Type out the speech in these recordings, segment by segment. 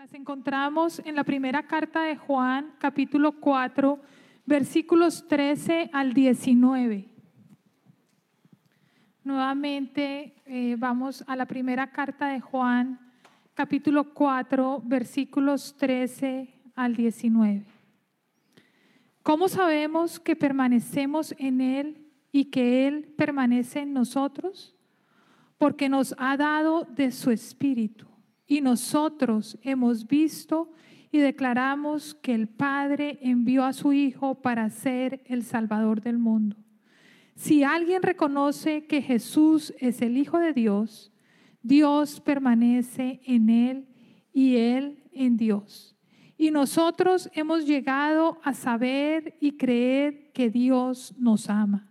Las encontramos en la primera carta de Juan, capítulo 4, versículos 13 al 19. Nuevamente eh, vamos a la primera carta de Juan, capítulo 4, versículos 13 al 19. ¿Cómo sabemos que permanecemos en Él y que Él permanece en nosotros? Porque nos ha dado de su Espíritu y nosotros hemos visto y declaramos que el Padre envió a su Hijo para ser el Salvador del mundo. Si alguien reconoce que Jesús es el Hijo de Dios, Dios permanece en él y él en Dios. Y nosotros hemos llegado a saber y creer que Dios nos ama.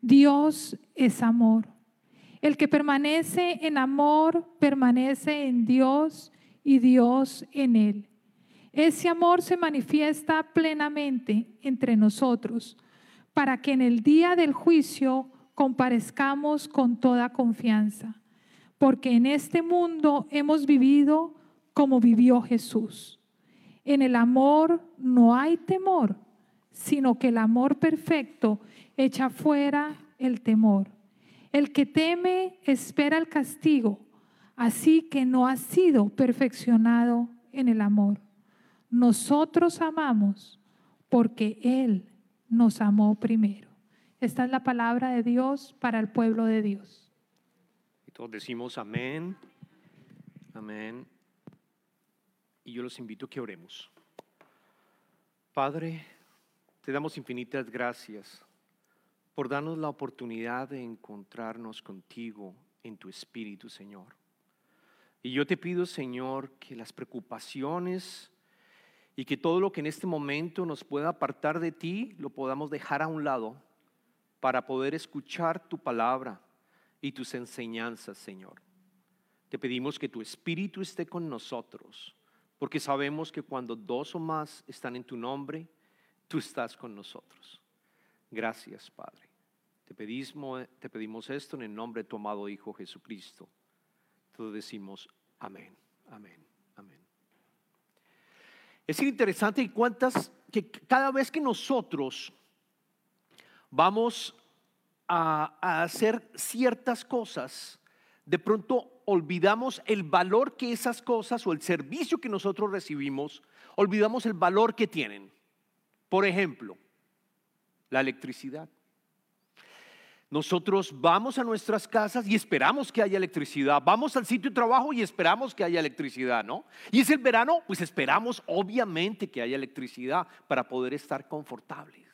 Dios es amor. El que permanece en amor permanece en Dios y Dios en él. Ese amor se manifiesta plenamente entre nosotros para que en el día del juicio comparezcamos con toda confianza, porque en este mundo hemos vivido como vivió Jesús. En el amor no hay temor, sino que el amor perfecto echa fuera el temor el que teme espera el castigo, así que no ha sido perfeccionado en el amor. Nosotros amamos porque Él nos amó primero. Esta es la palabra de Dios para el pueblo de Dios. Y todos decimos amén, amén. Y yo los invito a que oremos. Padre, te damos infinitas gracias por darnos la oportunidad de encontrarnos contigo en tu espíritu, Señor. Y yo te pido, Señor, que las preocupaciones y que todo lo que en este momento nos pueda apartar de ti, lo podamos dejar a un lado para poder escuchar tu palabra y tus enseñanzas, Señor. Te pedimos que tu espíritu esté con nosotros, porque sabemos que cuando dos o más están en tu nombre, tú estás con nosotros. Gracias, Padre. Te pedimos, esto en el nombre de tu amado Hijo Jesucristo. Todos decimos amén, amén, amén. Es interesante cuántas, que cada vez que nosotros vamos a hacer ciertas cosas, de pronto olvidamos el valor que esas cosas o el servicio que nosotros recibimos, olvidamos el valor que tienen. Por ejemplo, la electricidad. Nosotros vamos a nuestras casas y esperamos que haya electricidad. Vamos al sitio de trabajo y esperamos que haya electricidad, ¿no? Y es el verano, pues esperamos obviamente que haya electricidad para poder estar confortables.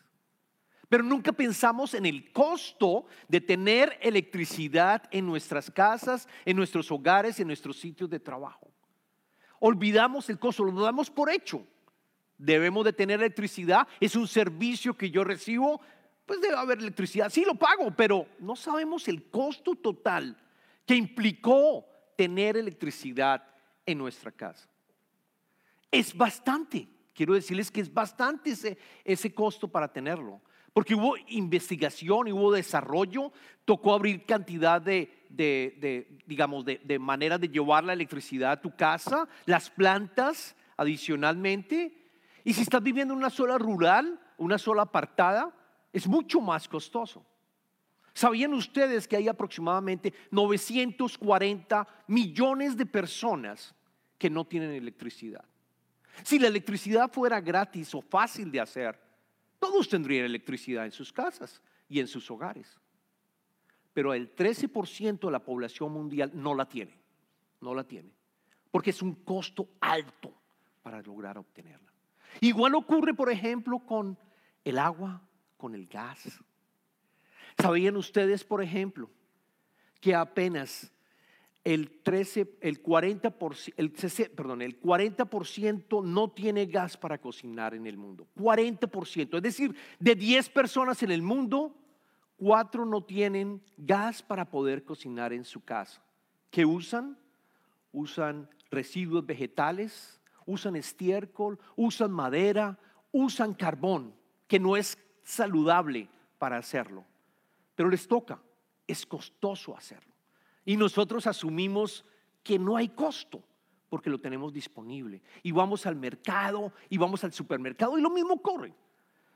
Pero nunca pensamos en el costo de tener electricidad en nuestras casas, en nuestros hogares, en nuestros sitios de trabajo. Olvidamos el costo, lo damos por hecho. Debemos de tener electricidad, es un servicio que yo recibo pues debe haber electricidad. Sí lo pago, pero no sabemos el costo total que implicó tener electricidad en nuestra casa. Es bastante, quiero decirles que es bastante ese, ese costo para tenerlo. Porque hubo investigación y hubo desarrollo, tocó abrir cantidad de, de, digamos, de, de maneras de llevar la electricidad a tu casa, las plantas adicionalmente. Y si estás viviendo en una zona rural, una sola apartada, es mucho más costoso. ¿Sabían ustedes que hay aproximadamente 940 millones de personas que no tienen electricidad? Si la electricidad fuera gratis o fácil de hacer, todos tendrían electricidad en sus casas y en sus hogares. Pero el 13% de la población mundial no la tiene, no la tiene, porque es un costo alto para lograr obtenerla. Igual ocurre, por ejemplo, con el agua, con el gas. ¿Sabían ustedes, por ejemplo, que apenas el 13, el 40%, el, perdón, el 40% no tiene gas para cocinar en el mundo? 40%, es decir, de 10 personas en el mundo, 4 no tienen gas para poder cocinar en su casa. ¿Qué usan? Usan residuos vegetales, usan estiércol, usan madera, usan carbón, que no es saludable para hacerlo, pero les toca, es costoso hacerlo. Y nosotros asumimos que no hay costo porque lo tenemos disponible. Y vamos al mercado y vamos al supermercado y lo mismo corre.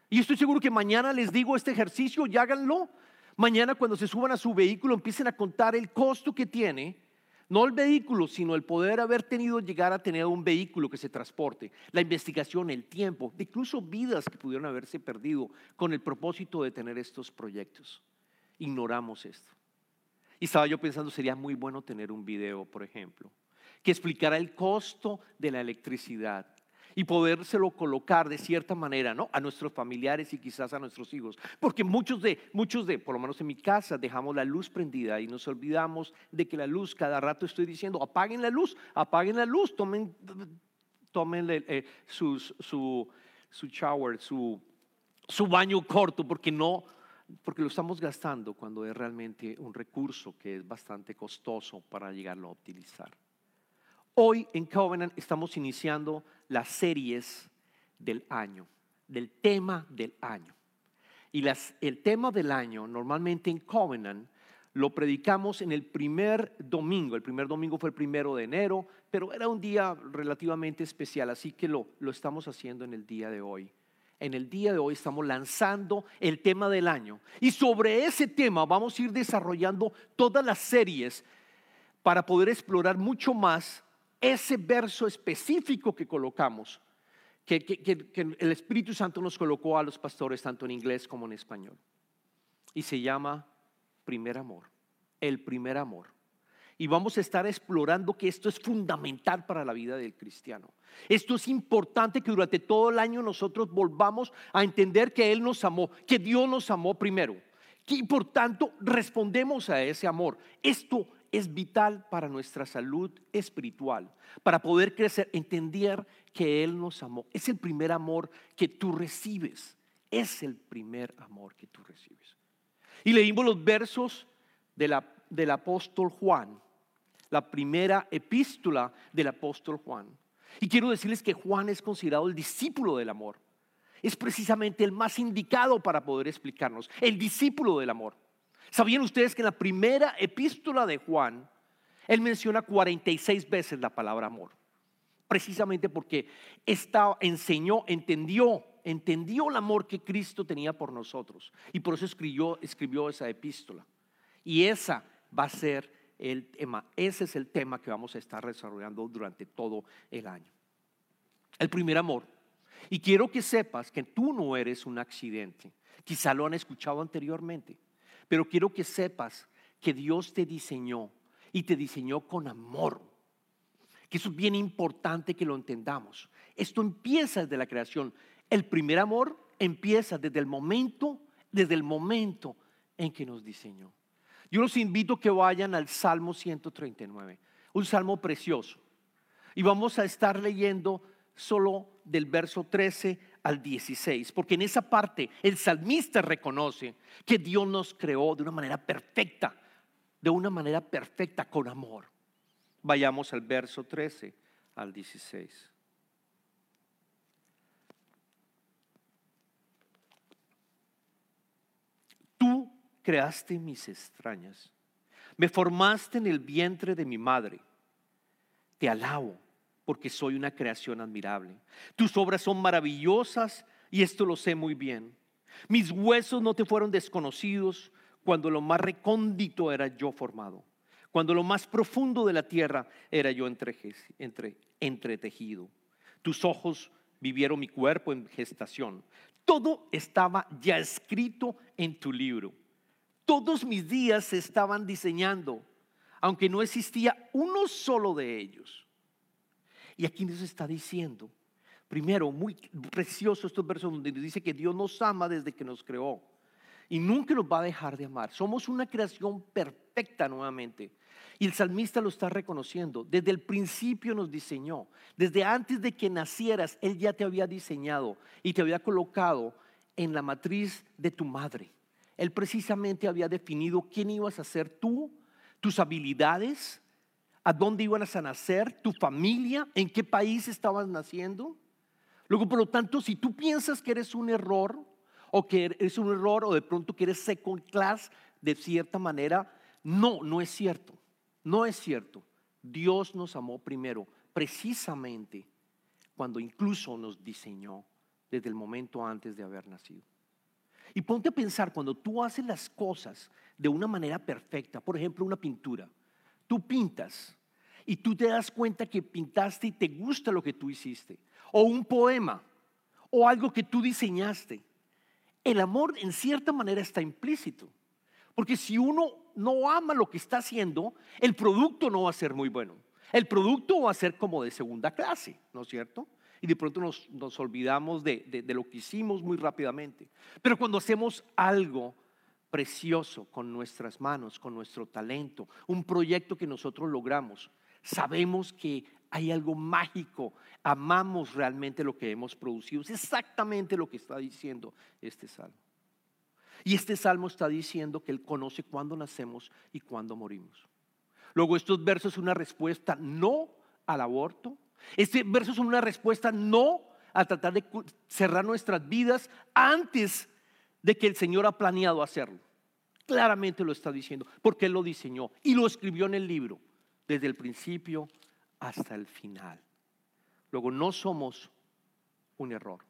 Y estoy seguro que mañana les digo este ejercicio y háganlo. Mañana cuando se suban a su vehículo empiecen a contar el costo que tiene, no el vehículo, sino el poder haber tenido llegar a tener un vehículo que se transporte, la investigación, el tiempo, incluso vidas que pudieron haberse perdido con el propósito de tener estos proyectos. Ignoramos esto. Y estaba yo pensando, sería muy bueno tener un video, por ejemplo, que explicara el costo de la electricidad y podérselo colocar de cierta manera, ¿no? A nuestros familiares y quizás a nuestros hijos. Porque muchos de, muchos de, por lo menos en mi casa, dejamos la luz prendida y nos olvidamos de que la luz, cada rato estoy diciendo, apaguen la luz, apaguen la luz, tomen, tomen eh, su, su, shower, su, su baño corto, porque no, porque lo estamos gastando cuando es realmente un recurso que es bastante costoso para llegarlo a utilizar. Hoy en Covenant estamos iniciando las series del año, del tema del año. Y las, el tema del año normalmente en Covenant lo predicamos en el primer domingo. El primer domingo fue el primero de enero, pero era un día relativamente especial, así que lo, lo estamos haciendo en el día de hoy. En el día de hoy estamos lanzando el tema del año. Y sobre ese tema vamos a ir desarrollando todas las series para poder explorar mucho más ese verso específico que colocamos, que, el Espíritu Santo nos colocó a los pastores tanto en inglés como en español. Y se llama primer amor, el primer amor. Y vamos a estar explorando que esto es fundamental para la vida del cristiano. Esto es importante que durante todo el año nosotros volvamos a entender que Él nos amó, que Dios nos amó primero. Y por tanto respondemos a ese amor. Esto es vital para nuestra salud espiritual, para poder crecer, entender que Él nos amó. Es el primer amor que tú recibes. Es el primer amor que tú recibes. Y leímos los versos del apóstol Juan, la primera epístola del apóstol Juan. Y quiero decirles que Juan es considerado el discípulo del amor. Es precisamente el más indicado para poder explicarnos, el discípulo del amor. ¿Sabían ustedes que en la primera epístola de Juan, él menciona 46 veces la palabra amor? Precisamente porque esta, enseñó, entendió, entendió el amor que Cristo tenía por nosotros. Y por eso escribió, escribió esa epístola. Y esa va a ser el tema, ese es el tema que vamos a estar desarrollando durante todo el año. El primer amor. Y quiero que sepas que tú no eres un accidente. Quizá lo han escuchado anteriormente. Pero quiero que sepas que Dios te diseñó y te diseñó con amor. Que eso es bien importante que lo entendamos. Esto empieza desde la creación. El primer amor empieza desde el momento, desde el momento en que nos diseñó. Yo los invito a que vayan al Salmo 139, un salmo precioso. Y vamos a estar leyendo solo del verso 13 al 16, porque en esa parte el salmista reconoce que Dios nos creó de una manera perfecta, de una manera perfecta con amor. Vayamos al verso 13 al 16. Tú creaste mis extrañas, me formaste en el vientre de mi madre. Te alabo porque soy una creación admirable. Tus obras son maravillosas y esto lo sé muy bien. Mis huesos no te fueron desconocidos cuando lo más recóndito era yo formado, cuando lo más profundo de la tierra era yo entre, entre, entretejido. Tus ojos vivieron mi cuerpo en gestación. Todo estaba ya escrito en tu libro. Todos mis días se estaban diseñando, aunque no existía uno solo de ellos. Y aquí nos está diciendo, primero, muy precioso estos versos donde nos dice que Dios nos ama desde que nos creó y nunca nos va a dejar de amar. Somos una creación perfecta nuevamente. Y el salmista lo está reconociendo. Desde el principio nos diseñó. Desde antes de que nacieras, Él ya te había diseñado y te había colocado en la matriz de tu madre. Él precisamente había definido quién ibas a ser tú, tus habilidades, a dónde iban a nacer, tu familia, en qué país estabas naciendo. Luego, por lo tanto, si tú piensas que eres un error, o que eres un error, o de pronto que eres second class de cierta manera, no, no es cierto. No es cierto. Dios nos amó primero precisamente cuando incluso nos diseñó desde el momento antes de haber nacido. Y ponte a pensar, cuando tú haces las cosas de una manera perfecta, por ejemplo, una pintura, tú pintas y tú te das cuenta que pintaste y te gusta lo que tú hiciste, o un poema, o algo que tú diseñaste. El amor en cierta manera está implícito, porque si uno no ama lo que está haciendo, el producto no va a ser muy bueno. El producto va a ser como de segunda clase, ¿no es cierto? Y de pronto nos, olvidamos de, lo que hicimos muy rápidamente. Pero cuando hacemos algo precioso con nuestras manos, con nuestro talento, un proyecto que nosotros logramos, sabemos que hay algo mágico, amamos realmente lo que hemos producido. Es exactamente lo que está diciendo este salmo. Y este salmo está diciendo que Él conoce cuándo nacemos y cuándo morimos. Luego estos versos son una respuesta no al aborto. Este verso es una respuesta no a tratar de cerrar nuestras vidas antes de que el Señor ha planeado hacerlo. Claramente lo está diciendo, porque Él lo diseñó y lo escribió en el libro, desde el principio hasta el final. Luego, no somos un error,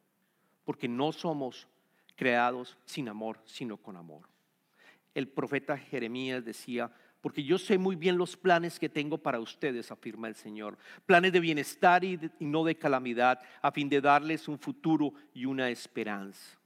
porque no somos creados sin amor, sino con amor. El profeta Jeremías decía, porque yo sé muy bien los planes que tengo para ustedes, afirma el Señor, planes de bienestar y, no de calamidad, a fin de darles un futuro y una esperanza.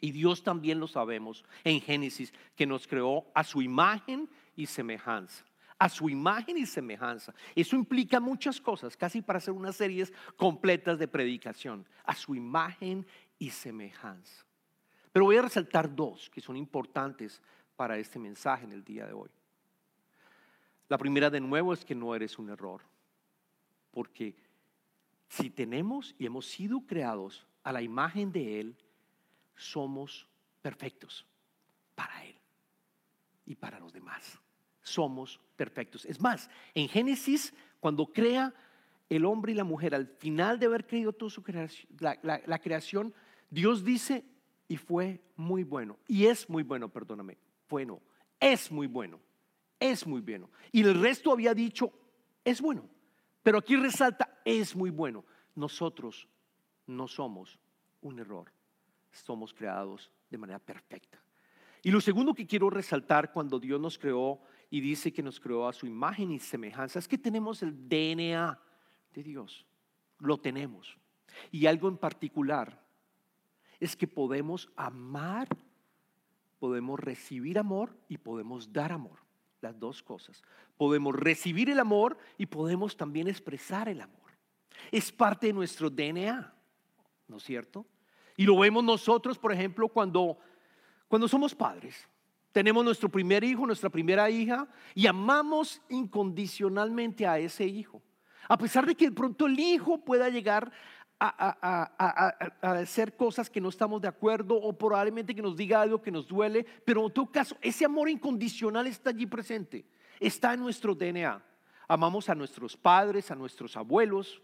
Y Dios también lo sabemos en Génesis, que nos creó a su imagen y semejanza. A su imagen y semejanza. Eso implica muchas cosas, casi para hacer unas series completas de predicación. A su imagen y semejanza. Pero voy a resaltar dos que son importantes para este mensaje en el día de hoy. La primera de nuevo es que no eres un error, porque si tenemos y hemos sido creados a la imagen de Él, somos perfectos para Él y para los demás. Somos perfectos. Es más, en Génesis, cuando crea el hombre y la mujer, al final de haber creído toda su creación, la, creación, Dios dice, y fue muy bueno, y es muy bueno, perdóname, bueno, es muy bueno, es muy bueno. Y el resto había dicho, es bueno, pero aquí resalta, es muy bueno. Nosotros no somos un error somos creados de manera perfecta. Y lo segundo que quiero resaltar cuando Dios nos creó y dice que nos creó a su imagen y semejanza es que tenemos el DNA de Dios. Lo tenemos. Y algo en particular es que podemos amar, podemos recibir amor y podemos dar amor. Las dos cosas. Podemos recibir el amor y podemos también expresar el amor. Es parte de nuestro DNA, ¿no es cierto? Y lo vemos nosotros, por ejemplo, cuando, cuando somos padres. Tenemos nuestro primer hijo, nuestra primera hija, y amamos incondicionalmente a ese hijo. A pesar de que de pronto el hijo pueda llegar a, hacer cosas que no estamos de acuerdo o probablemente que nos diga algo que nos duele, pero en todo caso, ese amor incondicional está allí presente, está en nuestro DNA. Amamos a nuestros padres, a nuestros abuelos,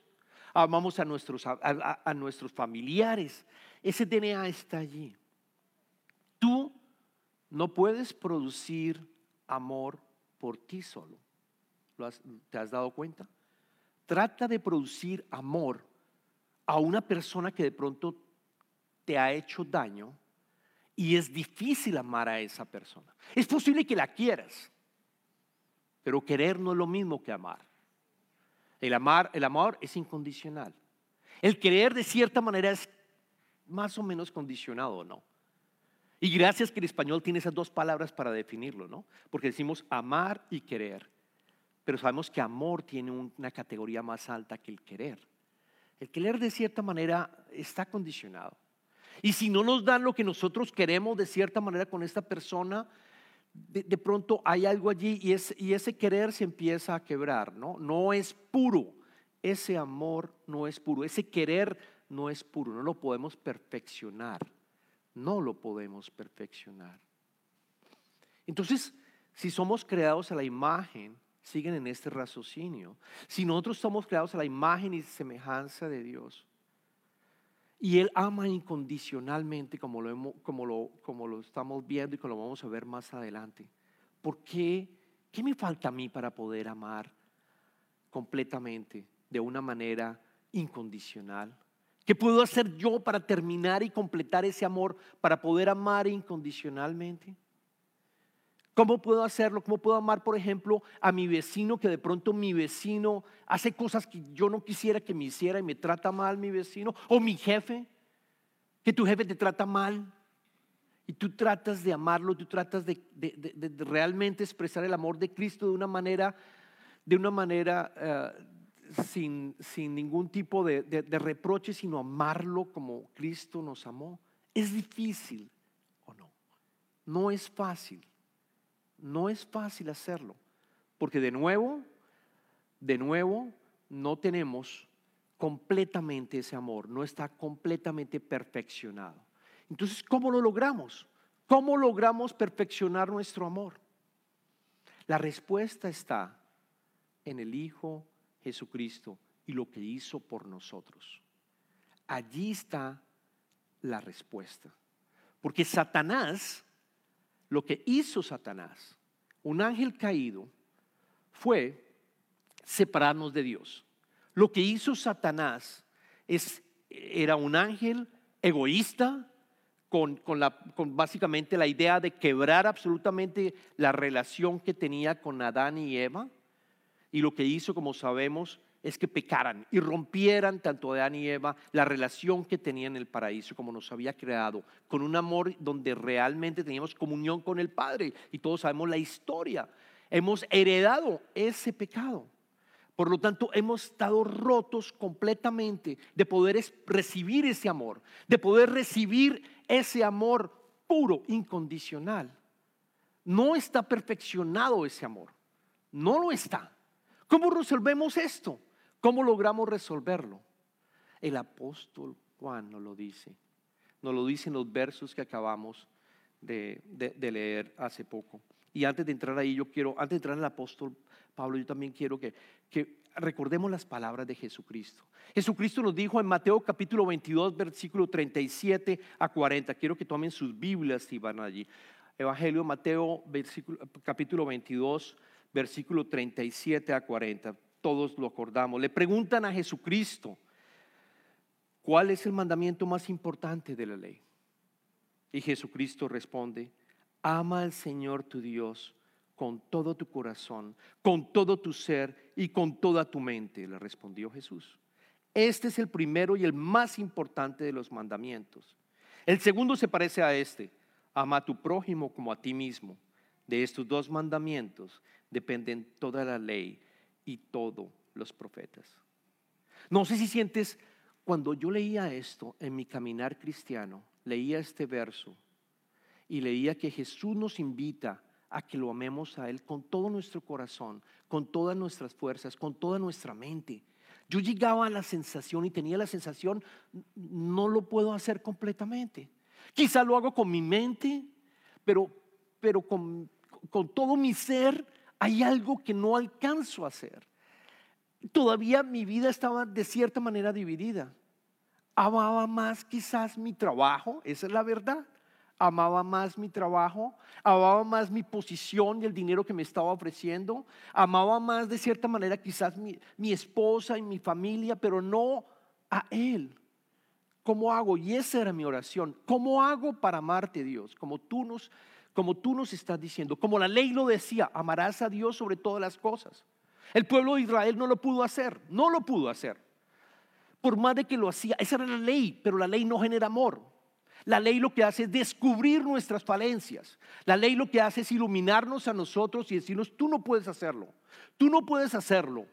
amamos a nuestros, a nuestros familiares, ese DNA está allí. Tú no puedes producir amor por ti solo. ¿Te has dado cuenta? Trata de producir amor a una persona que de pronto te ha hecho daño y es difícil amar a esa persona. Es posible que la quieras, pero querer no es lo mismo que amar. El amar, el amor es incondicional. El querer de cierta manera es más o menos condicionado, ¿no? Y gracias que el español tiene esas dos palabras para definirlo, ¿no? Porque decimos amar y querer. Pero sabemos que amor tiene una categoría más alta que el querer. El querer de cierta manera está condicionado. Y si no nos dan lo que nosotros queremos de cierta manera con esta persona, de, pronto hay algo allí y, y ese querer se empieza a quebrar, ¿no? No es puro. Ese amor no es puro. Ese querer no es puro, no lo podemos perfeccionar, no lo podemos perfeccionar. Entonces, si somos creados a la imagen, siguen en este raciocinio, si nosotros somos creados a la imagen y semejanza de Dios, y Él ama incondicionalmente como lo, como lo, como lo estamos viendo y como lo vamos a ver más adelante, ¿por qué? ¿Qué me falta a mí para poder amar completamente, de una manera incondicional? ¿Qué puedo hacer yo para terminar y completar ese amor, para poder amar incondicionalmente? ¿Cómo puedo hacerlo? ¿Cómo puedo amar, por ejemplo, a mi vecino que de pronto mi vecino hace cosas que yo no quisiera que me hiciera y me trata mal mi vecino? ¿O mi jefe? Que tu jefe te trata mal y tú tratas de amarlo, tú tratas de, realmente expresar el amor de Cristo de una manera, de una manera eh, sin, sin, ningún tipo de reproche, sino amarlo como Cristo nos amó. ¿Es difícil o no? No es fácil. No es fácil hacerlo, porque de nuevo, de nuevo, no tenemos completamente ese amor, no está completamente perfeccionado. Entonces, ¿cómo lo logramos? ¿Cómo logramos perfeccionar nuestro amor? La respuesta está en el Hijo Jesucristo y lo que hizo por nosotros. Allí está la respuesta. Porque Satanás lo que hizo Satanás, un ángel caído, fue separarnos de Dios. Lo que hizo Satanás es, era un ángel egoísta, con, la, con, básicamente la idea de quebrar absolutamente la relación que tenía con Adán y Eva. Y lo que hizo, como sabemos, es que pecaran y rompieran tanto Adán y Eva la relación que tenían en el paraíso como nos había creado, con un amor donde realmente teníamos comunión con el Padre. Y todos sabemos la historia. Hemos heredado ese pecado. Por lo tanto, hemos estado rotos completamente de poder recibir ese amor, de poder recibir ese amor puro, incondicional. No está perfeccionado ese amor. No lo está. ¿Cómo resolvemos esto? ¿Cómo logramos resolverlo? El apóstol Juan nos lo dice. Nos lo dice en los versos que acabamos de, leer hace poco. Y antes de entrar ahí, yo quiero, antes de entrar en el apóstol Pablo, yo también quiero que, que recordemos las palabras de Jesucristo. Jesucristo nos dijo en Mateo capítulo 22, versículo 37 a 40. Quiero que tomen sus Biblias y van allí. Evangelio de Mateo, capítulo 22, versículo 37 a 40 todos lo acordamos. Le preguntan a Jesucristo, ¿cuál es el mandamiento más importante de la ley? Y Jesucristo responde, ama al Señor tu Dios con todo tu corazón, con todo tu ser y con toda tu mente, le respondió Jesús. Este es el primero y el más importante de los mandamientos. El segundo se parece a este, ama a tu prójimo como a ti mismo. De estos dos mandamientos dependen toda la ley y todos los profetas. No sé si sientes, cuando yo leía esto en mi caminar cristiano, leía este verso y leía que Jesús nos invita a que lo amemos a Él con todo nuestro corazón, con todas nuestras fuerzas, con toda nuestra mente. Yo llegaba a la sensación y tenía la sensación, no lo puedo hacer completamente. Quizá lo hago con mi mente, pero, pero con, con todo mi ser hay algo que no alcanzo a hacer. Todavía mi vida estaba de cierta manera dividida. Amaba más quizás mi trabajo, esa es la verdad. Amaba más mi trabajo, amaba más mi posición y el dinero que me estaba ofreciendo, amaba más de cierta manera quizás mi, esposa y mi familia, pero no a Él. ¿Cómo hago? Y esa era mi oración. ¿Cómo hago para amarte, Dios? Como tú nos como tú nos estás diciendo, como la ley lo decía, amarás a Dios sobre todas las cosas. El pueblo de Israel no lo pudo hacer, no lo pudo hacer. Por más de que lo hacía, esa era la ley, pero la ley no genera amor. La ley lo que hace es descubrir nuestras falencias. La ley lo que hace es iluminarnos a nosotros y decirnos, tú no puedes hacerlo, tú no puedes hacerlo,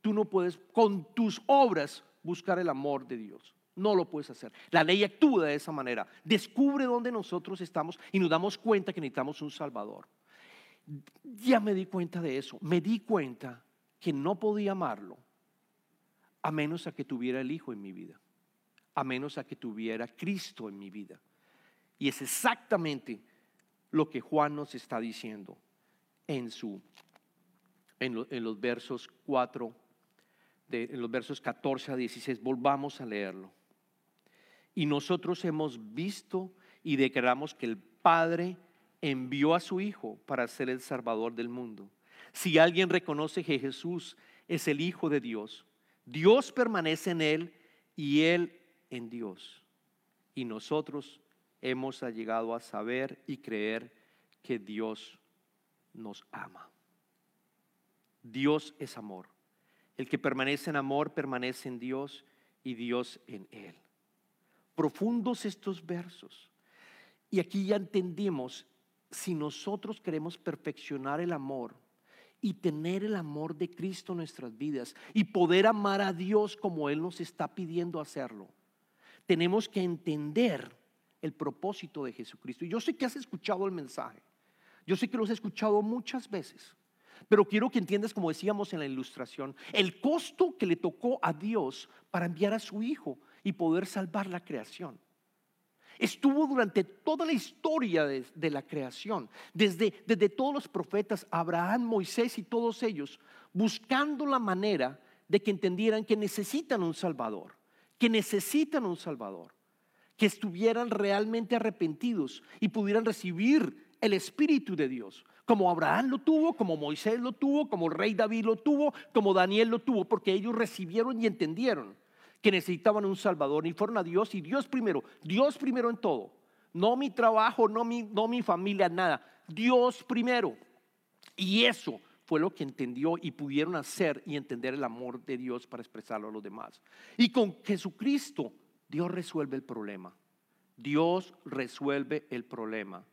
tú no puedes con tus obras buscar el amor de Dios. No lo puedes hacer. La ley actúa de esa manera. Descubre dónde nosotros estamos y nos damos cuenta que necesitamos un Salvador. Ya me di cuenta de eso. Me di cuenta que no podía amarlo a menos a que tuviera el Hijo en mi vida. A menos a que tuviera Cristo en mi vida. Y es exactamente lo que Juan nos está diciendo en, su, en, los versos 4, en los versos 14 a 16. Volvamos a leerlo. Y nosotros hemos visto y declaramos que el Padre envió a su Hijo para ser el Salvador del mundo. Si alguien reconoce que Jesús es el Hijo de Dios. Dios permanece en Él y Él en Dios. Y nosotros hemos llegado a saber y creer que Dios nos ama. Dios es amor. El que permanece en amor permanece en Dios y Dios en Él. Profundos estos versos. Y aquí ya entendimos, si nosotros queremos perfeccionar el amor y tener el amor de Cristo en nuestras vidas y poder amar a Dios como Él nos está pidiendo hacerlo, tenemos que entender el propósito de Jesucristo. Y yo sé que has escuchado el mensaje, yo sé que lo has escuchado muchas veces, pero quiero que entiendas, como decíamos en la ilustración, el costo que le tocó a Dios para enviar a su Hijo y poder salvar la creación. Estuvo durante toda la historia de, la creación, desde, desde todos los profetas, Abraham, Moisés y todos ellos, buscando la manera de que entendieran que necesitan un Salvador, que necesitan un Salvador, que estuvieran realmente arrepentidos y pudieran recibir el Espíritu de Dios, como Abraham lo tuvo, como Moisés lo tuvo, como el rey David lo tuvo, como Daniel lo tuvo, porque ellos recibieron y entendieron que necesitaban un Salvador y fueron a Dios y Dios primero, Dios primero en todo. No mi trabajo, no mi, no mi familia, nada. Dios primero. Y eso fue lo que entendió y pudieron hacer y entender el amor de Dios para expresarlo a los demás. Y con Jesucristo, Dios resuelve el problema. Dios resuelve el problema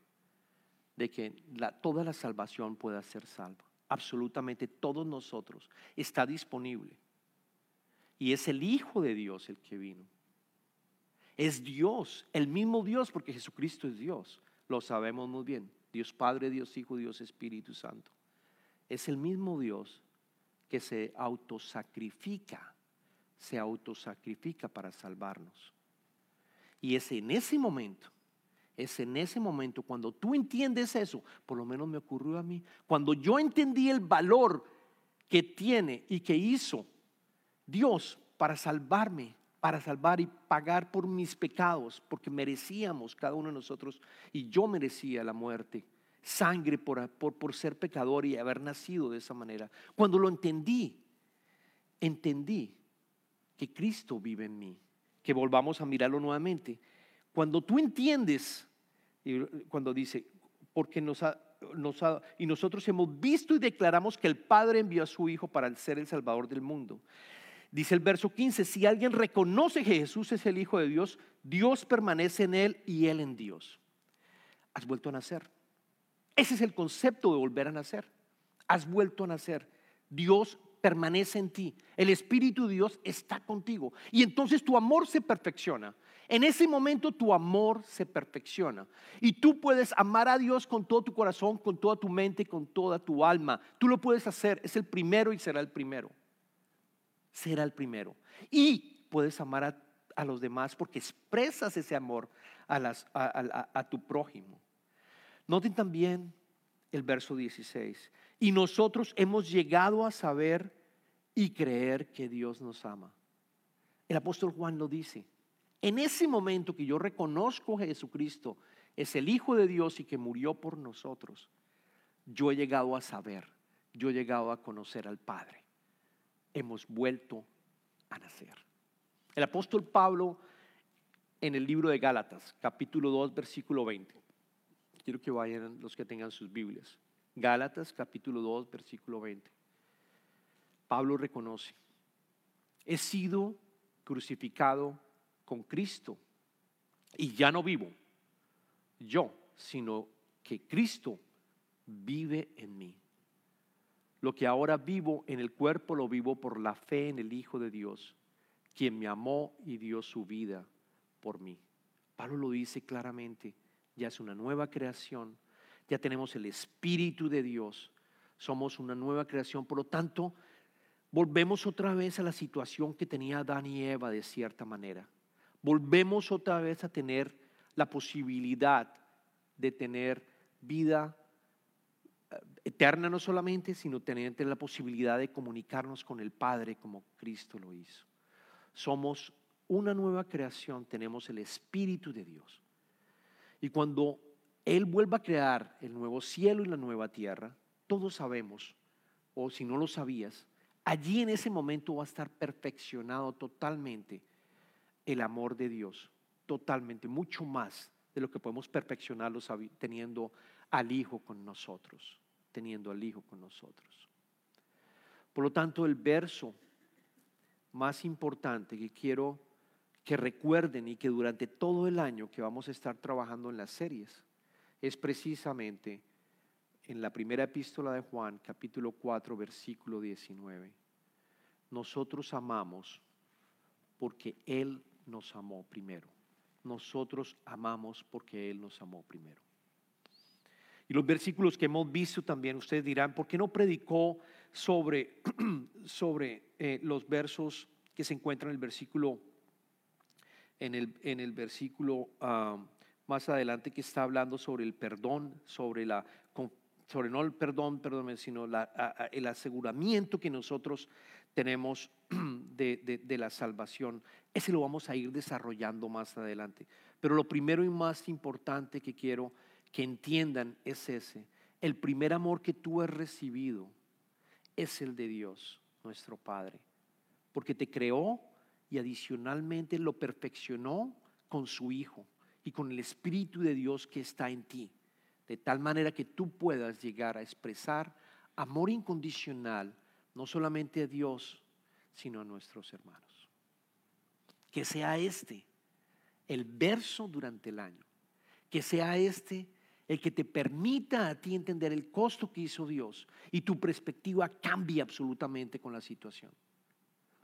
de que toda la salvación pueda ser salva. Absolutamente todos nosotros está disponible. Y es el Hijo de Dios el que vino. Es Dios, el mismo Dios, porque Jesucristo es Dios. Lo sabemos muy bien. Dios Padre, Dios Hijo, Dios Espíritu Santo. Es el mismo Dios que se autosacrifica, se autosacrifica para salvarnos. Y es en ese momento, es en ese momento cuando tú entiendes eso, por lo menos me ocurrió a mí, cuando yo entendí el valor que tiene y que hizo Dios para salvarme, para salvar y pagar por mis pecados, porque merecíamos cada uno de nosotros, y yo merecía la muerte, sangre por, por, ser pecador y haber nacido de esa manera. Cuando lo entendí, entendí que Cristo vive en mí, que volvamos a mirarlo nuevamente. Cuando tú entiendes, cuando dice, porque nos ha, nos ha, y nosotros hemos visto y declaramos que el Padre envió a su Hijo para ser el Salvador del mundo. Dice el verso 15, si alguien reconoce que Jesús es el Hijo de Dios, Dios permanece en él y él en Dios. Has vuelto a nacer. Ese es el concepto de volver a nacer. Has vuelto a nacer. Dios permanece en ti. El Espíritu de Dios está contigo. Y entonces tu amor se perfecciona. En ese momento tu amor se perfecciona. Y tú puedes amar a Dios con todo tu corazón, con toda tu mente, con toda tu alma. Tú lo puedes hacer. Es el primero y será el primero será el primero. Y puedes amar a, los demás porque expresas ese amor a, a, tu prójimo. Noten también el verso 16. Y nosotros hemos llegado a saber y creer que Dios nos ama. El apóstol Juan lo dice. En ese momento que yo reconozco a Jesucristo es el Hijo de Dios y que murió por nosotros, yo he llegado a saber, yo he llegado a conocer al Padre hemos vuelto a nacer. El apóstol Pablo en el libro de Gálatas, capítulo 2, versículo 20. Quiero que vayan los que tengan sus Biblias. Gálatas, capítulo 2, versículo 20. Pablo reconoce, he sido crucificado con Cristo y ya no vivo yo, sino que Cristo vive en mí. Lo que ahora vivo en el cuerpo lo vivo por la fe en el Hijo de Dios, quien me amó y dio su vida por mí. Pablo lo dice claramente, ya es una nueva creación, ya tenemos el Espíritu de Dios, somos una nueva creación, por lo tanto, volvemos otra vez a la situación que tenía Adán y Eva de cierta manera. Volvemos otra vez a tener la posibilidad de tener vida eterna no solamente, sino tener la posibilidad de comunicarnos con el Padre como Cristo lo hizo. Somos una nueva creación, tenemos el Espíritu de Dios. Y cuando Él vuelva a crear el nuevo cielo y la nueva tierra, todos sabemos, o si no lo sabías, allí en ese momento va a estar perfeccionado totalmente el amor de Dios, totalmente, mucho más de lo que podemos perfeccionarlo teniendo al Hijo con nosotros, teniendo al Hijo con nosotros. Por lo tanto, el verso más importante que quiero que recuerden y que durante todo el año que vamos a estar trabajando en las series es precisamente en la primera epístola de Juan, capítulo 4, versículo 19. Nosotros amamos porque Él nos amó primero. Nosotros amamos porque Él nos amó primero. Y los versículos que hemos visto también, ustedes dirán, ¿por qué no predicó sobre, sobre eh, los versos que se encuentran en el versículo, en el, en el versículo ah, más adelante que está hablando sobre el perdón, sobre la sobre no el perdón, perdón, sino el aseguramiento que nosotros tenemos de, de, la salvación. Ese lo vamos a ir desarrollando más adelante. Pero lo primero y más importante que quiero que entiendan es ese. El primer amor que tú has recibido es el de Dios, nuestro Padre. Porque te creó y adicionalmente lo perfeccionó con su Hijo y con el Espíritu de Dios que está en ti de tal manera que tú puedas llegar a expresar amor incondicional, no solamente a Dios, sino a nuestros hermanos. Que sea este el verso durante el año, que sea este el que te permita a ti entender el costo que hizo Dios y tu perspectiva cambie absolutamente con la situación.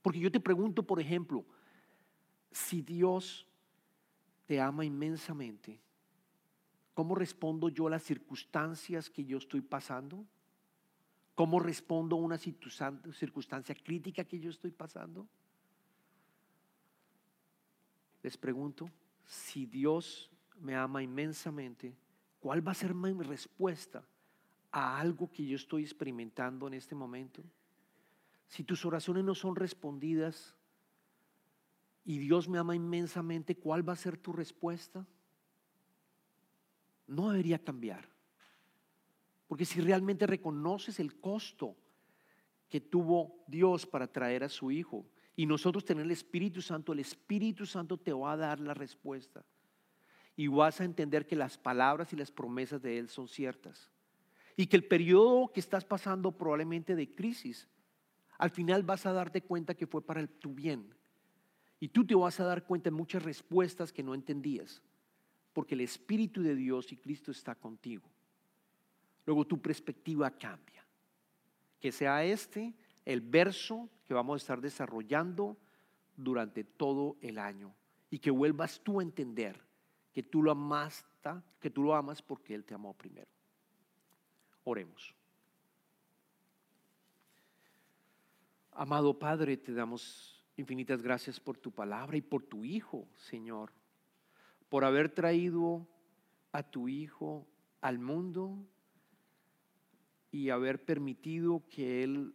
Porque yo te pregunto, por ejemplo, si Dios te ama inmensamente, ¿Cómo respondo yo a las circunstancias que yo estoy pasando? ¿Cómo respondo a una circunstancia crítica que yo estoy pasando? Les pregunto, si Dios me ama inmensamente, ¿cuál va a ser mi respuesta a algo que yo estoy experimentando en este momento? Si tus oraciones no son respondidas y Dios me ama inmensamente, ¿cuál va a ser tu respuesta? no debería cambiar. Porque si realmente reconoces el costo que tuvo Dios para traer a su Hijo y nosotros tener el Espíritu Santo, el Espíritu Santo te va a dar la respuesta. Y vas a entender que las palabras y las promesas de Él son ciertas. Y que el periodo que estás pasando probablemente de crisis, al final vas a darte cuenta que fue para tu bien. Y tú te vas a dar cuenta de muchas respuestas que no entendías porque el Espíritu de Dios y Cristo está contigo. Luego tu perspectiva cambia. Que sea este el verso que vamos a estar desarrollando durante todo el año y que vuelvas tú a entender que tú lo amas, que tú lo amas porque Él te amó primero. Oremos. Amado Padre, te damos infinitas gracias por tu palabra y por tu Hijo, Señor por haber traído a tu Hijo al mundo y haber permitido que Él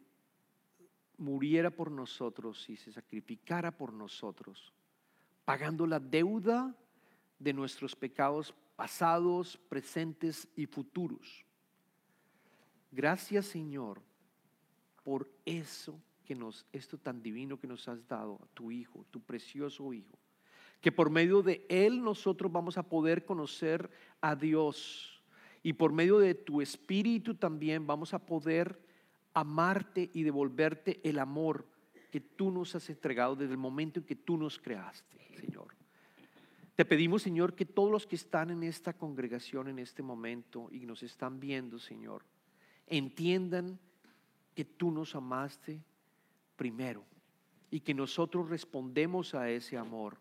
muriera por nosotros y se sacrificara por nosotros, pagando la deuda de nuestros pecados pasados, presentes y futuros. Gracias Señor por eso que nos, esto tan divino que nos has dado tu Hijo, tu precioso Hijo que por medio de Él nosotros vamos a poder conocer a Dios. Y por medio de tu Espíritu también vamos a poder amarte y devolverte el amor que tú nos has entregado desde el momento en que tú nos creaste, Señor. Te pedimos, Señor, que todos los que están en esta congregación en este momento y nos están viendo, Señor, entiendan que tú nos amaste primero y que nosotros respondemos a ese amor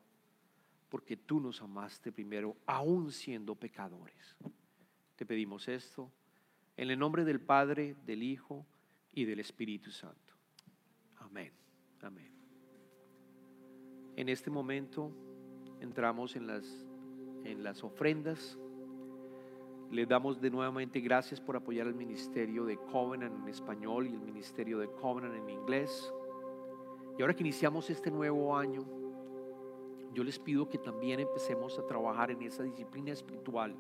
porque tú nos amaste primero, aún siendo pecadores. Te pedimos esto en el nombre del Padre, del Hijo y del Espíritu Santo. Amén. Amén. En este momento entramos en las, en las ofrendas. Le damos de nuevamente gracias por apoyar el ministerio de Covenant en español y el ministerio de Covenant en inglés. Y ahora que iniciamos este nuevo año, yo les pido que también empecemos a trabajar en esa disciplina espiritual,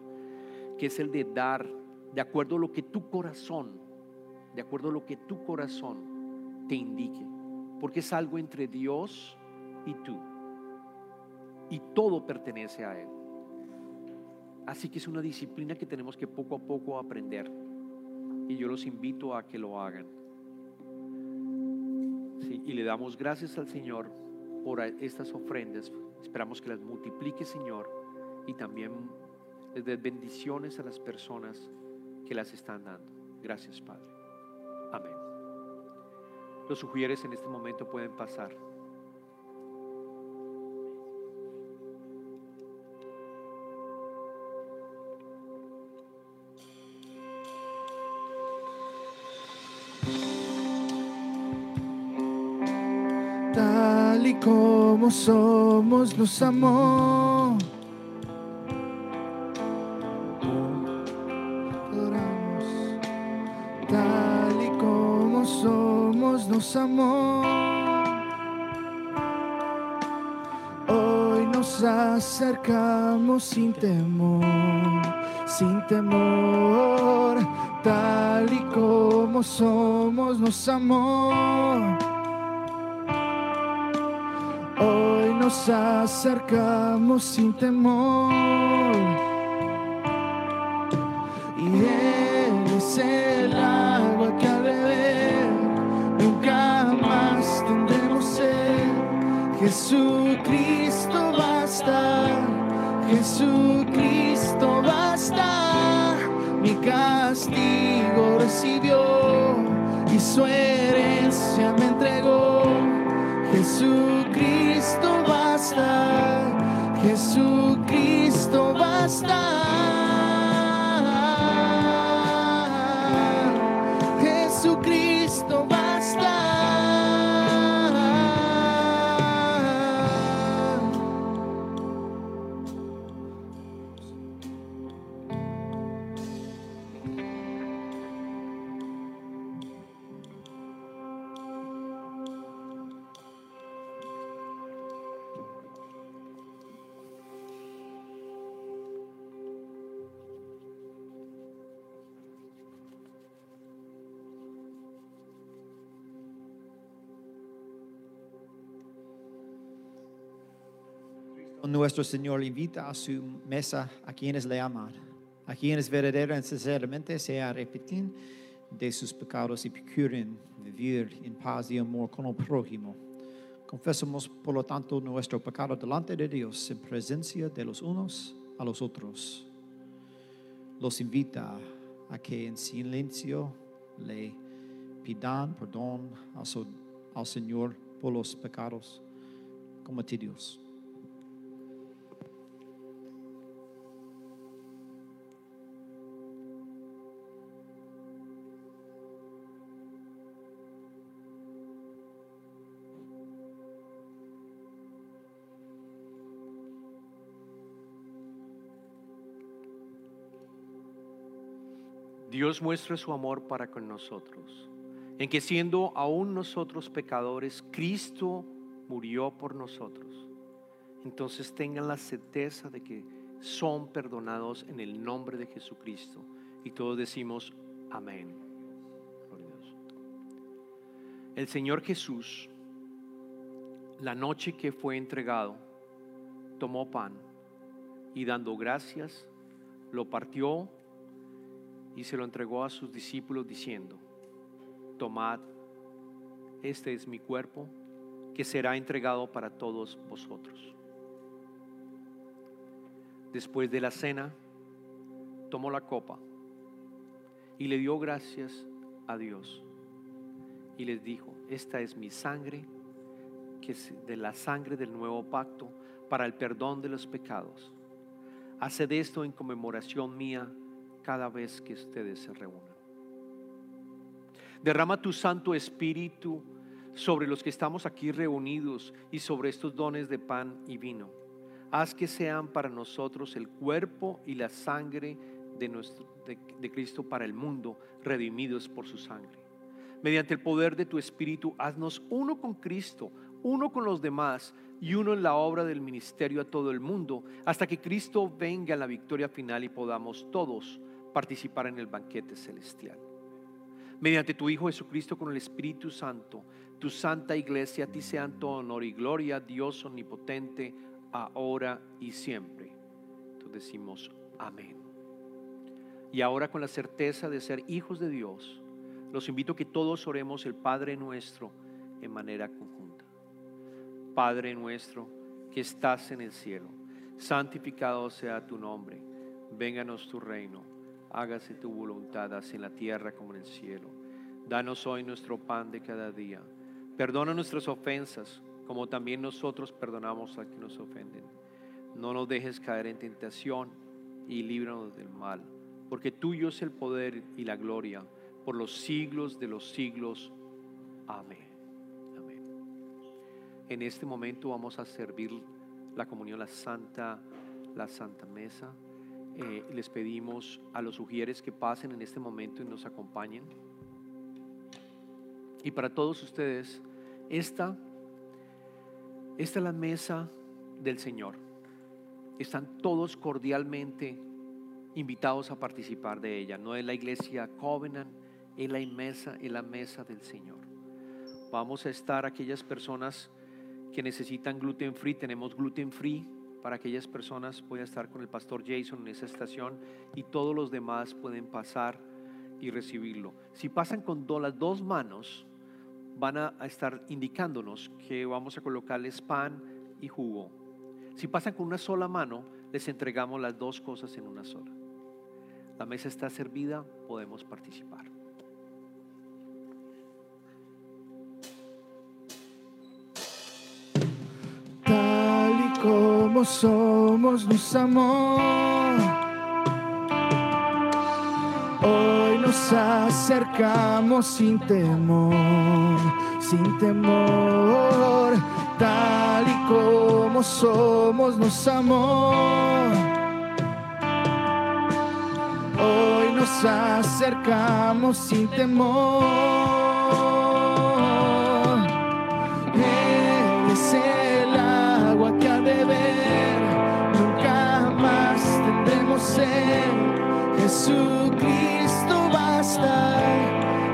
que es el de dar de acuerdo a lo que tu corazón, de acuerdo a lo que tu corazón te indique, porque es algo entre Dios y tú. Y todo pertenece a Él. Así que es una disciplina que tenemos que poco a poco aprender. Y yo los invito a que lo hagan. y le damos gracias al Señor por estas ofrendas. Esperamos que las multiplique, Señor, y también les dé bendiciones a las personas que las están dando. Gracias, Padre. Amén. Los sugieres en este momento pueden pasar. Somos, nos amó. Tal y como somos, nos amó. Hoy nos acercamos sin temor, sin temor. Tal y como somos, nos amó. Nos acercamos sin temor. Y Él es el agua que al beber nunca más tendremos sed. Jesucristo basta, Jesucristo basta. Mi castigo recibió y su herencia me entregó. Jesucristo Jesucristo basta. Nuestro Señor invita a su mesa a quienes le aman, a quienes verdadera y sinceramente se arrepienten de sus pecados y procuren vivir en paz y amor con el prójimo. Confesamos, por lo tanto, nuestro pecado delante de Dios en presencia de los unos a los otros. Los invita a que en silencio le pidan perdón al Señor por los pecados cometidos. Dios muestra su amor para con nosotros, en que siendo aún nosotros pecadores, Cristo murió por nosotros. Entonces tengan la certeza de que son perdonados en el nombre de Jesucristo. Y todos decimos, amén. El Señor Jesús, la noche que fue entregado, tomó pan y dando gracias, lo partió y se lo entregó a sus discípulos diciendo, tomad, este es mi cuerpo que será entregado para todos vosotros. Después de la cena, tomó la copa y le dio gracias a Dios y les dijo, esta es mi sangre, que es de la sangre del nuevo pacto para el perdón de los pecados. Haced esto en conmemoración mía cada vez que ustedes se reúnan. Derrama tu Santo Espíritu sobre los que estamos aquí reunidos y sobre estos dones de pan y vino. Haz que sean para nosotros el cuerpo y la sangre de, nuestro, de, de Cristo para el mundo, redimidos por su sangre. Mediante el poder de tu Espíritu, haznos uno con Cristo, uno con los demás y uno en la obra del ministerio a todo el mundo, hasta que Cristo venga en la victoria final y podamos todos participar en el banquete celestial. mediante tu Hijo Jesucristo con el Espíritu Santo, tu santa iglesia, a ti sean todo honor y gloria, Dios omnipotente, ahora y siempre. Entonces decimos amén. Y ahora con la certeza de ser hijos de Dios, los invito a que todos oremos el Padre nuestro en manera conjunta. Padre nuestro que estás en el cielo, santificado sea tu nombre, vénganos tu reino, hágase tu voluntad así en la tierra como en el cielo. Danos hoy nuestro pan de cada día. Perdona nuestras ofensas, como también nosotros perdonamos a quienes nos ofenden. No nos dejes caer en tentación y líbranos del mal, porque tuyo es el poder y la gloria por los siglos de los siglos. Amén. Amén. En este momento vamos a servir la comunión, la santa, la santa mesa. Eh, les pedimos a los sugieres que pasen en este momento y nos acompañen. Y para todos ustedes, esta, esta es la mesa del Señor. Están todos cordialmente invitados a participar de ella. No es la iglesia Covenant, es la mesa, es la mesa del Señor. Vamos a estar aquellas personas que necesitan gluten free, tenemos gluten free para aquellas personas. Voy estar con el pastor Jason en esa estación y todos los demás pueden pasar y recibirlo. Si pasan con las dos manos, van a estar indicándonos que vamos a colocarles pan y jugo. Si pasan con una sola mano, les entregamos las dos cosas en una sola. La mesa está servida, podemos participar. Como somos, nos amó. Hoy nos acercamos sin temor, sin temor. Tal y como somos, nos amó. Hoy nos acercamos sin temor. Jesucristo basta,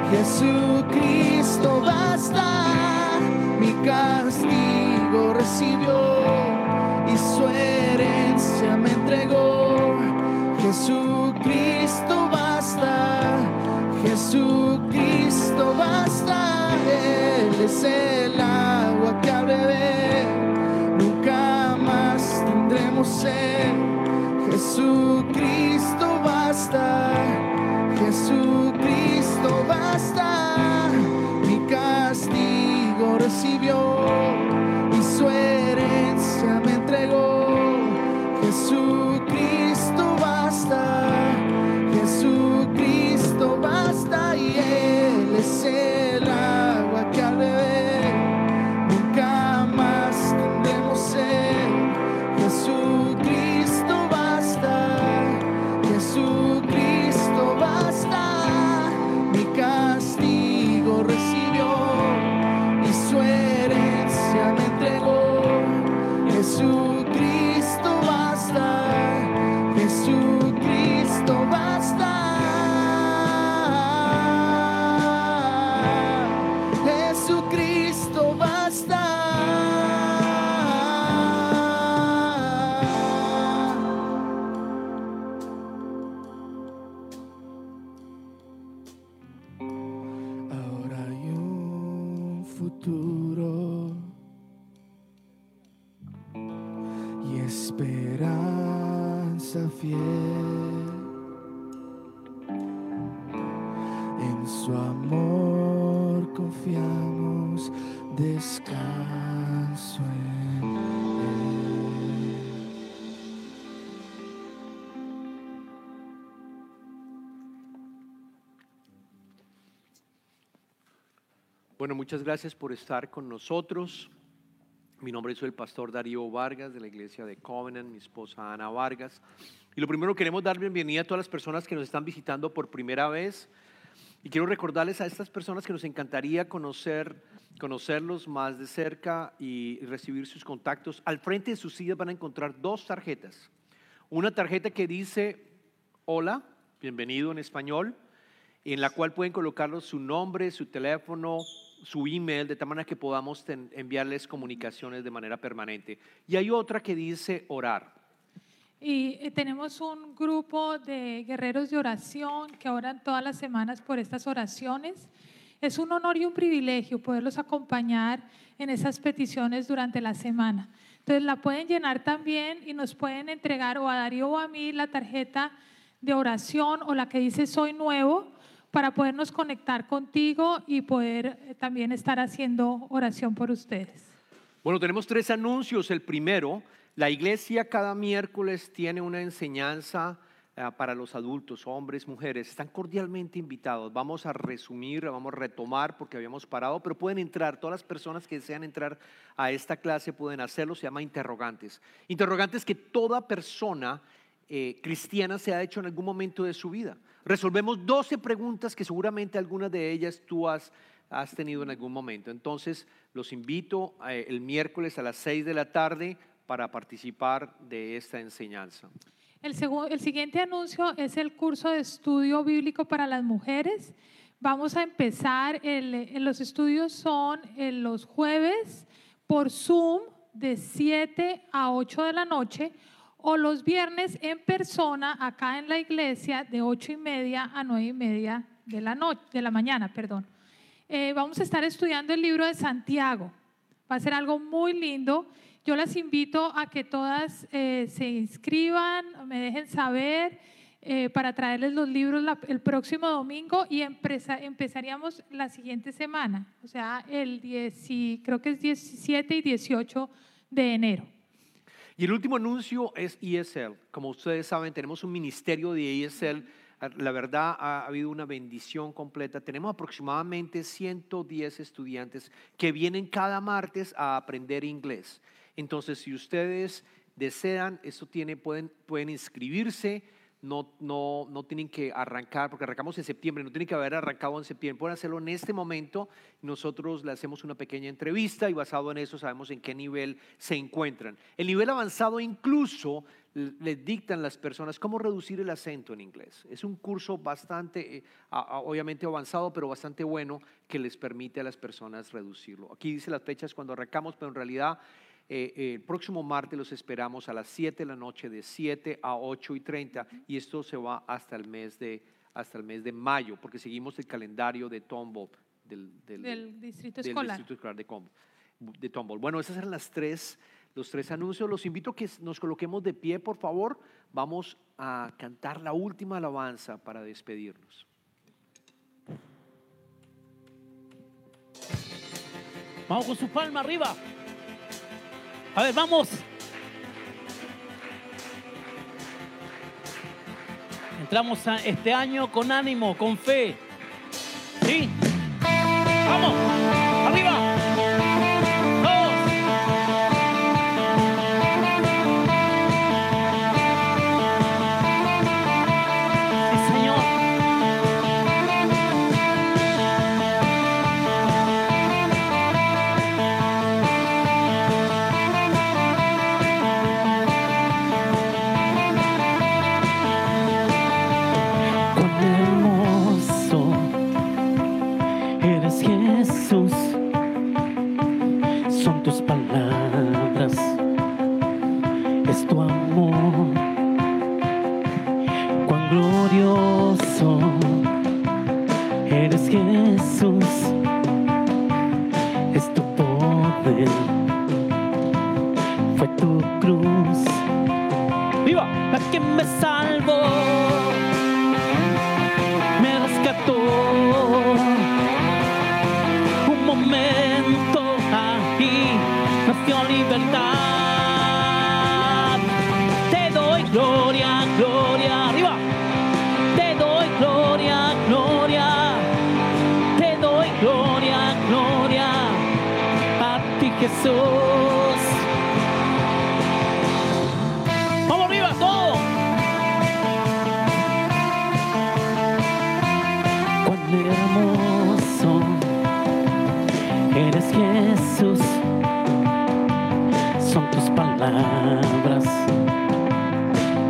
Jesucristo basta. Mi castigo recibió y su herencia me entregó. Jesucristo basta, Jesucristo basta. Él es el agua que a beber, nunca más tendremos sed. Jesucristo basta, Jesucristo basta. Muchas gracias por estar con nosotros. Mi nombre es el pastor Darío Vargas de la iglesia de Covenant, mi esposa Ana Vargas. Y lo primero queremos dar bienvenida a todas las personas que nos están visitando por primera vez. Y quiero recordarles a estas personas que nos encantaría conocer, conocerlos más de cerca y recibir sus contactos. Al frente de sus sillas van a encontrar dos tarjetas. Una tarjeta que dice hola, bienvenido en español. en la cual pueden colocar su nombre, su teléfono, su email, de tal manera que podamos enviarles comunicaciones de manera permanente. Y hay otra que dice orar. Y eh, tenemos un grupo de guerreros de oración que oran todas las semanas por estas oraciones. Es un honor y un privilegio poderlos acompañar en esas peticiones durante la semana. Entonces la pueden llenar también y nos pueden entregar o a Darío o a mí la tarjeta de oración o la que dice soy nuevo para podernos conectar contigo y poder eh, también estar haciendo oración por ustedes. Bueno, tenemos tres anuncios. El primero, la iglesia cada miércoles tiene una enseñanza eh, para los adultos, hombres, mujeres. Están cordialmente invitados. Vamos a resumir, vamos a retomar porque habíamos parado, pero pueden entrar. Todas las personas que desean entrar a esta clase pueden hacerlo. Se llama interrogantes. Interrogantes que toda persona eh, cristiana se ha hecho en algún momento de su vida. Resolvemos 12 preguntas que seguramente algunas de ellas tú has, tenido en algún momento. Entonces, los invito eh, el miércoles a las 6 de la tarde para participar de esta enseñanza. El, segu- el siguiente anuncio es el curso de estudio bíblico para las mujeres. Vamos a empezar, el- eh, los estudios son en los jueves por Zoom de 7 a 8 de la noche o los viernes en persona acá en la iglesia de 8 y media a 9 y media de la, noche, de la mañana. Perdón. Eh, vamos a estar estudiando el libro de Santiago. Va a ser algo muy lindo. Yo las invito a que todas eh, se inscriban, me dejen saber eh, para traerles los libros el próximo domingo y empezaríamos la siguiente semana, o sea, el 10, y- creo que es 17 y 18 de enero. Y el último anuncio es ESL. Como ustedes saben, tenemos un ministerio de ESL. La verdad, ha habido una bendición completa. Tenemos aproximadamente 110 estudiantes que vienen cada martes a aprender inglés. Entonces, si ustedes desean, esto tiene, pueden, pueden inscribirse. No, no, no tienen que arrancar, porque arrancamos en septiembre, no tienen que haber arrancado en septiembre, pueden hacerlo en este momento. Nosotros le hacemos una pequeña entrevista y basado en eso sabemos en qué nivel se encuentran. El nivel avanzado incluso les dictan las personas cómo reducir el acento en inglés. Es un curso bastante, eh, obviamente avanzado, pero bastante bueno que les permite a las personas reducirlo. Aquí dice las fechas cuando arrancamos, pero en realidad eh, eh, el próximo martes los esperamos a las 7 de la noche, de 7 a 8 y 30, y esto se va hasta el mes de, hasta el mes de mayo, porque seguimos el calendario de Tombow, del, del, Del distrito del escolar. Distrito Escolar de, Com- de Tomball. Bueno, esas eran las tres, los tres anuncios. Los invito a que nos coloquemos de pie, por favor. Vamos a cantar la última alabanza para despedirnos. Vamos con su palma arriba. A ver, vamos. Entramos a este año con ánimo, con fe. ¿Sí? Vamos.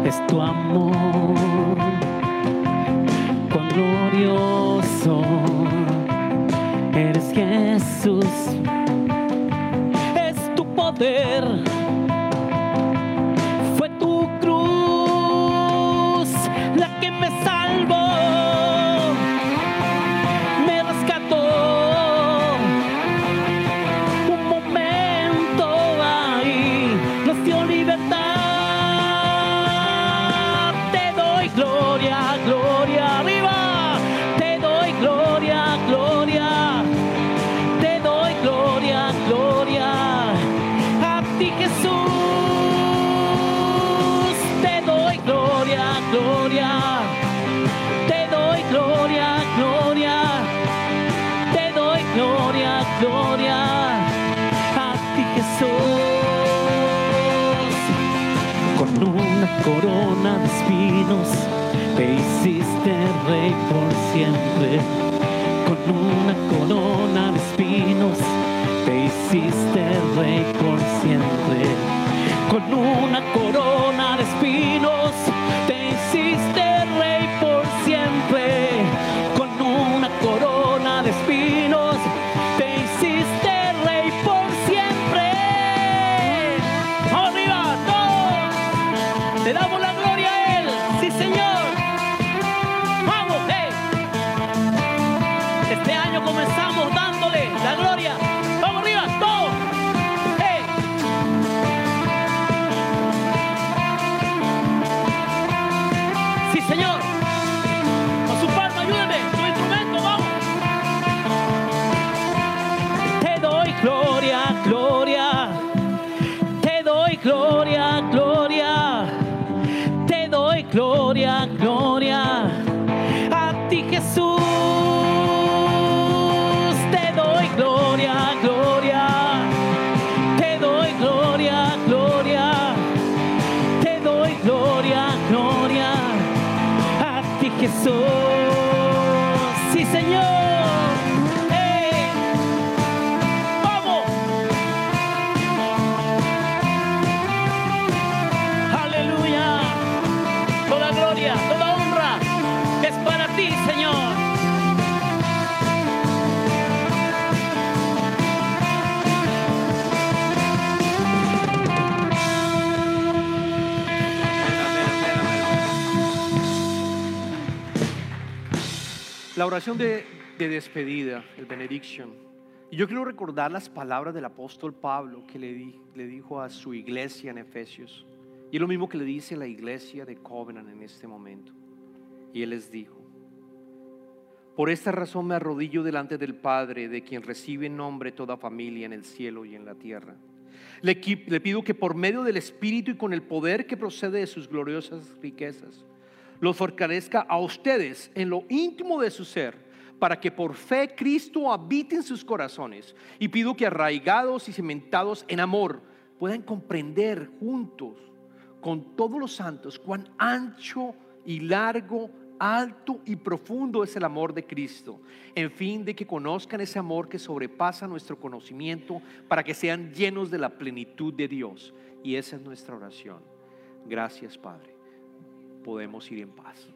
Es tu amor, cuán glorioso. Eres Jesús, es tu poder. Gloria. A ti Jesús con una corona de espinos te hiciste rey por siempre. Con una corona de espinos te hiciste rey por siempre. Con una corona oración de, de despedida, el benediction. Y yo quiero recordar las palabras del apóstol Pablo que le, di- le dijo a su iglesia en Efesios. Y es lo mismo que le dice la iglesia de Covenant en este momento. Y él les dijo, por esta razón me arrodillo delante del Padre, de quien recibe nombre toda familia en el cielo y en la tierra. Le pido que por medio del Espíritu y con el poder que procede de sus gloriosas riquezas, los fortalezca a ustedes en lo íntimo de su ser, para que por fe Cristo habite en sus corazones. Y pido que arraigados y cimentados en amor puedan comprender juntos con todos los santos cuán ancho y largo, alto y profundo es el amor de Cristo, en fin de que conozcan ese amor que sobrepasa nuestro conocimiento para que sean llenos de la plenitud de Dios. Y esa es nuestra oración. Gracias, Padre. Podemos ir en paz.